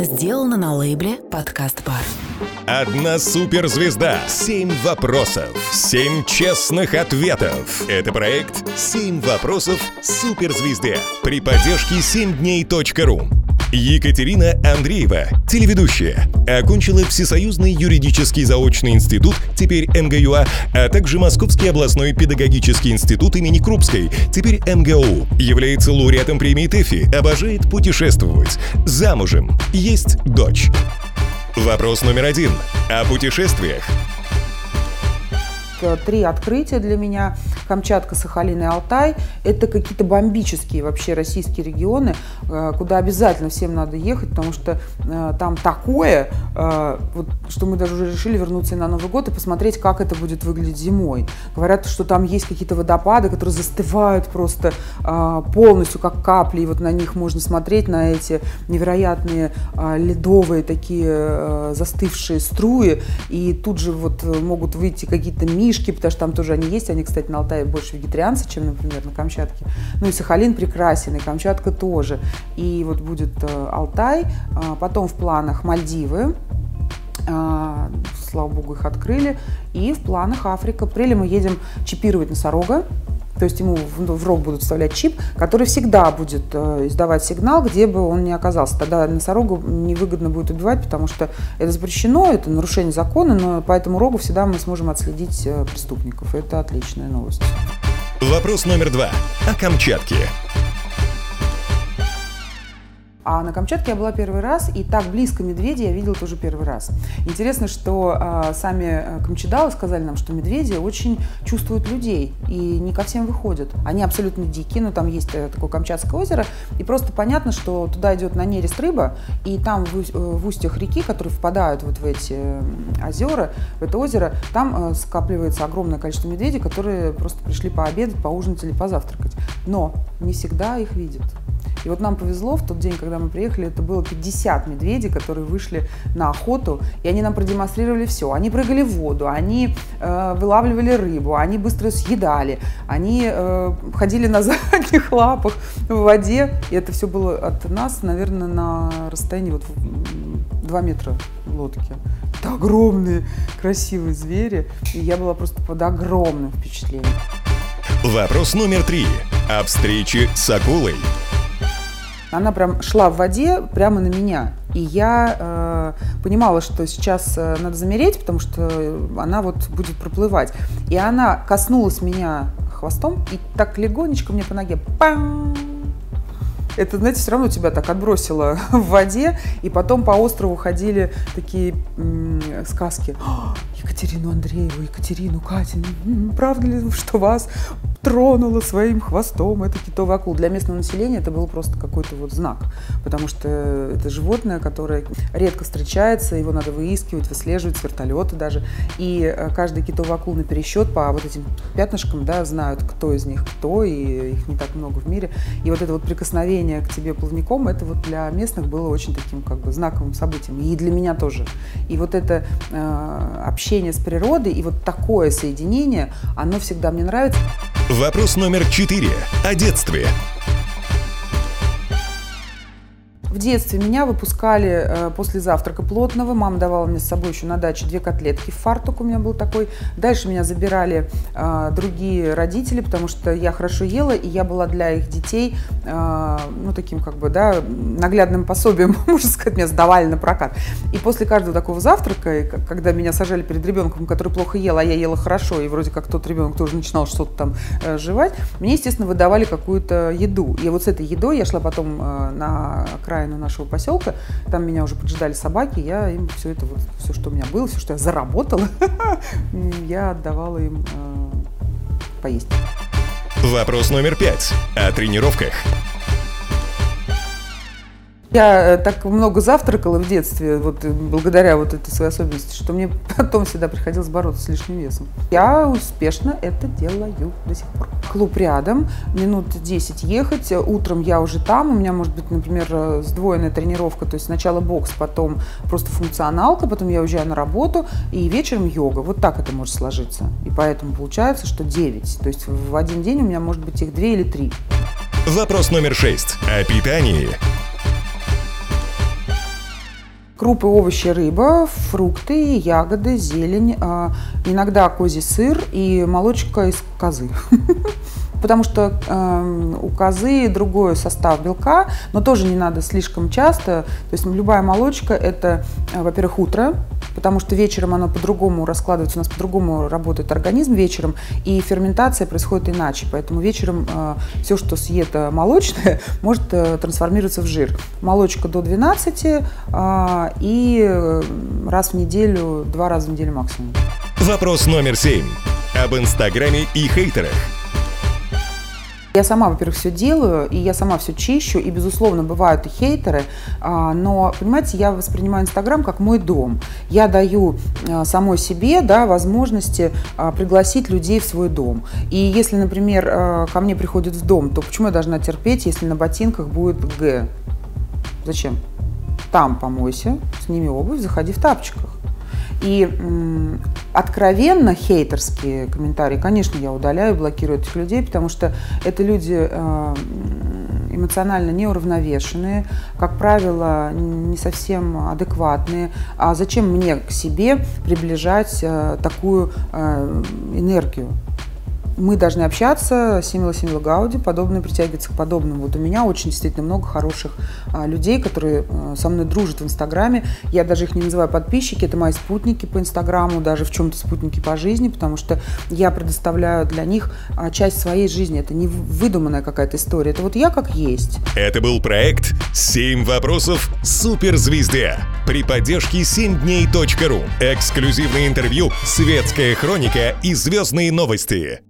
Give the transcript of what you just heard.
Сделано на лейбле «Подкаст Бар». Одна суперзвезда. Семь вопросов. Семь честных ответов. Это проект «Семь вопросов суперзвезды» при поддержке 7дней.ру. Екатерина Андреева, телеведущая, окончила Всесоюзный юридический заочный институт, теперь МГЮА, а также Московский областной педагогический институт имени Крупской, теперь МГУ. Является лауреатом премии ТЭФИ, обожает путешествовать. Замужем. Есть дочь. Вопрос номер один. О путешествиях. Три открытия для меня. Камчатка, Сахалин и Алтай. Это какие-то бомбические вообще российские регионы, э, куда обязательно всем надо ехать, потому что э, там такое, э, вот, что мы даже уже решили вернуться на Новый год и посмотреть, как это будет выглядеть зимой. Говорят, что там есть какие-то водопады, которые застывают просто полностью, как капли, и вот на них можно смотреть, на эти невероятные ледовые такие застывшие струи, и тут же вот могут выйти какие-то мишки, потому что там тоже они есть, они, кстати, на Алтае Алтае больше вегетарианцы, чем, например, на Камчатке. Ну и Сахалин прекрасен, и Камчатка тоже. И вот будет э, Алтай, а потом в планах Мальдивы, а, слава богу, их открыли. И в планах Африка. В апреле мы едем чипировать носорога. То есть ему в рог будут вставлять чип, который всегда будет э, издавать сигнал, где бы он ни оказался. Тогда носорогу невыгодно будет убивать, потому что это запрещено, это нарушение закона, но по этому рогу всегда мы сможем отследить э, преступников. Это отличная новость. Вопрос номер два. О Камчатке. А на Камчатке я была первый раз, и так близко медведя я видела тоже первый раз. Интересно, что а, э, сами камчедалы сказали нам, что медведи очень чувствуют людей и не ко всем выходят. Они абсолютно дикие, но там есть э, такое Камчатское озеро, и просто понятно, что туда идет на нерест рыба, и там в, э, в устьях реки, которые впадают вот в эти озера, в это озеро, там э, скапливается огромное количество медведей, которые просто пришли пообедать, поужинать или позавтракать. Но не всегда их видят. И вот нам повезло в тот день, когда мы приехали, это было 50 медведей, которые вышли на охоту, и они нам продемонстрировали все. Они прыгали в воду, они э, вылавливали рыбу, они быстро съедали, они э, ходили на задних лапах в воде, и это все было от нас, наверное, на расстоянии вот 2 метра в лодке. Это огромные, красивые звери, и я была просто под огромным впечатлением. Вопрос номер три. О встрече с акулой. Она прям шла в воде прямо на меня. И я э, понимала, что сейчас э, надо замереть, потому что она вот будет проплывать. И она коснулась меня хвостом и так легонечко мне по ноге. Пам! Это, знаете, все равно тебя так отбросило в воде, и потом по острову ходили такие м- сказки. Екатерину Андрееву, Екатерину, Катю, правда ли, что вас тронула своим хвостом это китовый акул. Для местного населения это был просто какой-то вот знак, потому что это животное, которое редко встречается, его надо выискивать, выслеживать с вертолета даже. И э, каждый китовый акул на пересчет по вот этим пятнышкам, да, знают, кто из них кто, и их не так много в мире. И вот это вот прикосновение к тебе плавником, это вот для местных было очень таким как бы знаковым событием. И для меня тоже. И вот это э, общение с природой, и вот такое соединение, оно всегда мне нравится. Вопрос номер четыре. О детстве. Детстве меня выпускали э, после завтрака плотного. Мама давала мне с собой еще на даче две котлетки фартук у меня был такой. Дальше меня забирали э, другие родители, потому что я хорошо ела, и я была для их детей, э, ну, таким как бы, да, наглядным пособием, можно сказать, меня сдавали на прокат. И после каждого такого завтрака, когда меня сажали перед ребенком, который плохо ел, а я ела хорошо, и вроде как тот ребенок тоже начинал что-то там э, жевать, мне, естественно, выдавали какую-то еду. И вот с этой едой я шла потом э, на окраин окраину нашего поселка. Там меня уже поджидали собаки, я им все это, вот, все, что у меня было, все, что я заработала, я отдавала им э, поесть. Вопрос номер пять. О тренировках. Я э, так много завтракала в детстве, вот э, благодаря вот этой своей особенности, что мне потом всегда приходилось бороться с лишним весом. Я успешно это делаю до сих пор. Клуб рядом, минут 10 ехать, утром я уже там, у меня может быть, например, э, сдвоенная тренировка, то есть сначала бокс, потом просто функционалка, потом я уезжаю на работу, и вечером йога. Вот так это может сложиться. И поэтому получается, что 9. То есть в один день у меня может быть их 2 или 3. Вопрос номер шесть. О питании. Крупы, овощи, рыба, фрукты, ягоды, зелень, а, иногда козий сыр и молочка из козы. потому что э, у козы другой состав белка, но тоже не надо слишком часто. То есть любая молочка это, э, во-первых, утро, потому что вечером оно по-другому раскладывается, у нас по-другому работает организм вечером, и ферментация происходит иначе. Поэтому вечером э, все, что съест э, молочное, может э, трансформироваться в жир. Молочка до 12 э, и раз в неделю, два раза в неделю максимум. Вопрос номер семь. Об Инстаграме и хейтерах. Я сама, во-первых, все делаю, и я сама все чищу, и, безусловно, бывают и хейтеры, а, но, понимаете, я воспринимаю Инстаграм как мой дом. Я даю а, самой себе да, возможности а, пригласить людей в свой дом. И если, например, ко мне приходят в дом, то почему я должна терпеть, если на ботинках будет Г? Зачем? Там помойся, сними обувь, заходи в тапочках. И откровенно хейтерские комментарии, конечно, я удаляю, блокирую этих людей, потому что это люди э, эмоционально неуравновешенные, как правило, не совсем адекватные. А зачем мне к себе приближать э, такую э, энергию? Мы должны общаться, Симила Симила Гауди, подобное притягивается к подобному. Вот у меня очень действительно много хороших а, людей, которые а, со мной дружат в Инстаграме. Я даже их не называю подписчики, это мои спутники по Инстаграму, даже в чем-то спутники по жизни, потому что я предоставляю для них а, часть своей жизни. Это не выдуманная какая-то история, это вот я как есть. Это был проект «Семь вопросов суперзвезде» при поддержке 7дней.ру. Эксклюзивное интервью, светская хроника и звездные новости.